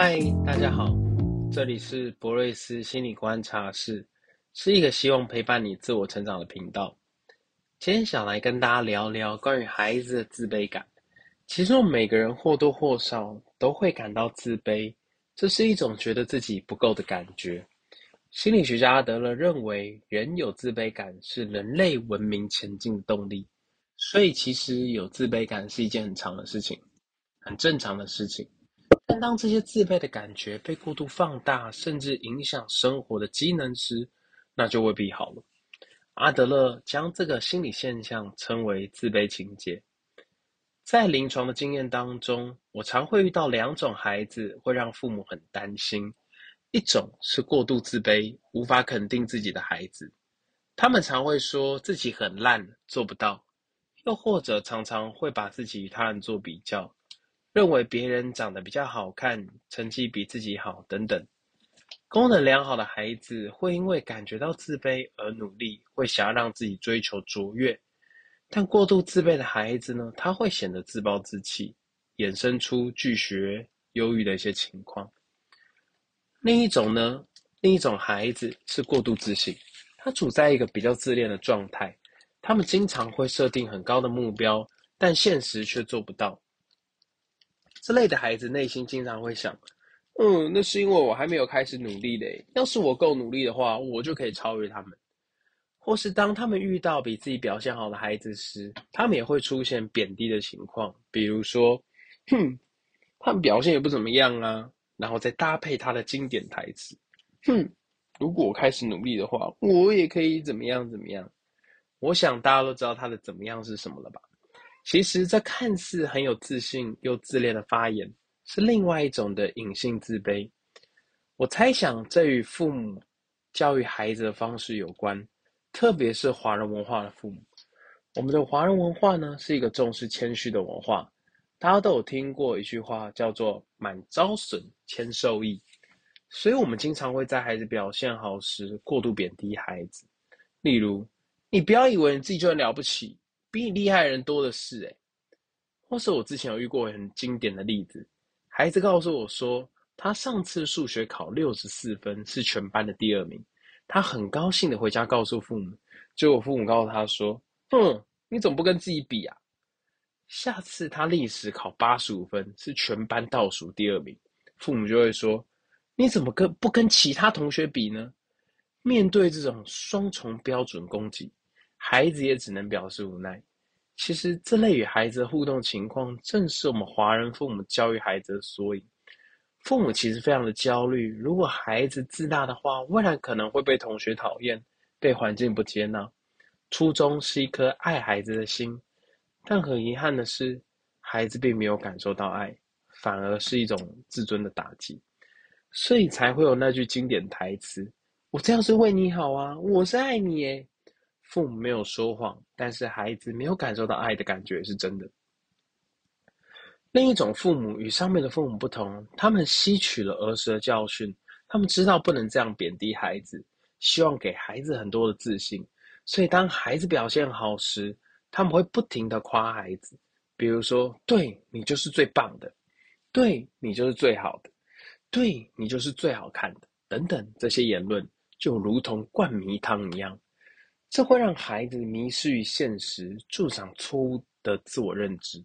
嗨，大家好，这里是博瑞斯心理观察室，是一个希望陪伴你自我成长的频道。今天想来跟大家聊聊关于孩子的自卑感。其实我们每个人或多或少都会感到自卑，这是一种觉得自己不够的感觉。心理学家阿德勒认为，人有自卑感是人类文明前进的动力，所以其实有自卑感是一件很长的事情，很正常的事情。但当这些自卑的感觉被过度放大，甚至影响生活的机能时，那就未必好了。阿德勒将这个心理现象称为自卑情结。在临床的经验当中，我常会遇到两种孩子会让父母很担心：一种是过度自卑、无法肯定自己的孩子，他们常会说自己很烂，做不到；又或者常常会把自己与他人做比较。认为别人长得比较好看，成绩比自己好等等。功能良好的孩子会因为感觉到自卑而努力，会想要让自己追求卓越。但过度自卑的孩子呢，他会显得自暴自弃，衍生出拒学、忧郁的一些情况。另一种呢，另一种孩子是过度自信，他处在一个比较自恋的状态。他们经常会设定很高的目标，但现实却做不到。这类的孩子内心经常会想：“嗯，那是因为我还没有开始努力嘞。要是我够努力的话，我就可以超越他们。”或是当他们遇到比自己表现好的孩子时，他们也会出现贬低的情况，比如说：“哼，他们表现也不怎么样啊。”然后再搭配他的经典台词：“哼，如果我开始努力的话，我也可以怎么样怎么样。”我想大家都知道他的“怎么样”是什么了吧？其实，这看似很有自信又自恋的发言，是另外一种的隐性自卑。我猜想，这与父母教育孩子的方式有关，特别是华人文化的父母。我们的华人文化呢，是一个重视谦虚的文化。大家都有听过一句话，叫做“满招损，谦受益”。所以，我们经常会在孩子表现好时过度贬低孩子。例如，你不要以为你自己就很了不起。比你厉害的人多的是诶，或是我之前有遇过很经典的例子，孩子告诉我说，他上次数学考六十四分，是全班的第二名，他很高兴的回家告诉父母，结果父母告诉他说，哼，你怎么不跟自己比啊？下次他历史考八十五分，是全班倒数第二名，父母就会说，你怎么跟不跟其他同学比呢？面对这种双重标准攻击。孩子也只能表示无奈。其实，这类与孩子的互动情况，正是我们华人父母教育孩子的缩影。父母其实非常的焦虑，如果孩子自大的话，未来可能会被同学讨厌，被环境不接纳。初衷是一颗爱孩子的心，但很遗憾的是，孩子并没有感受到爱，反而是一种自尊的打击。所以才会有那句经典台词：“我这样是为你好啊，我是爱你耶。”父母没有说谎，但是孩子没有感受到爱的感觉是真的。另一种父母与上面的父母不同，他们吸取了儿时的教训，他们知道不能这样贬低孩子，希望给孩子很多的自信。所以当孩子表现好时，他们会不停的夸孩子，比如说：“对，你就是最棒的，对，你就是最好的，对，你就是最好看的。”等等，这些言论就如同灌迷汤一样。这会让孩子迷失于现实，助长错误的自我认知。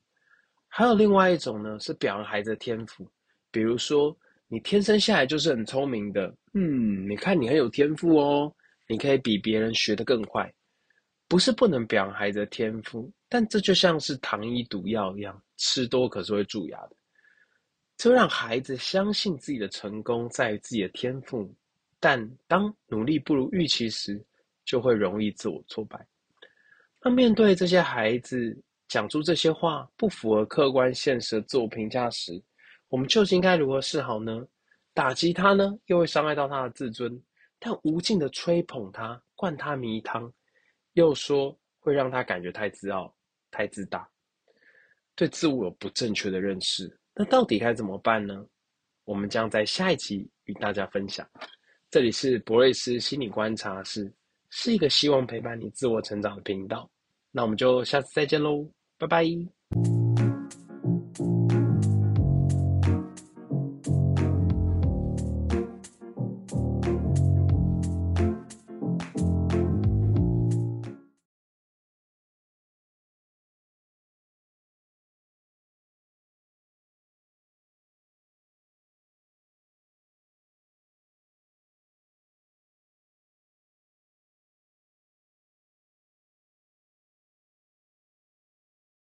还有另外一种呢，是表扬孩子的天赋，比如说你天生下来就是很聪明的，嗯，你看你很有天赋哦，你可以比别人学得更快。不是不能表扬孩子的天赋，但这就像是糖衣毒药一样，吃多可是会蛀牙的。这让孩子相信自己的成功在于自己的天赋，但当努力不如预期时，就会容易自我挫败。那面对这些孩子讲出这些话，不符合客观现实的自我评价时，我们究竟该如何是好呢？打击他呢，又会伤害到他的自尊；但无尽的吹捧他，灌他迷汤，又说会让他感觉太自傲、太自大，对自我有不正确的认识。那到底该怎么办呢？我们将在下一集与大家分享。这里是博瑞斯心理观察室。是一个希望陪伴你自我成长的频道，那我们就下次再见喽，拜拜。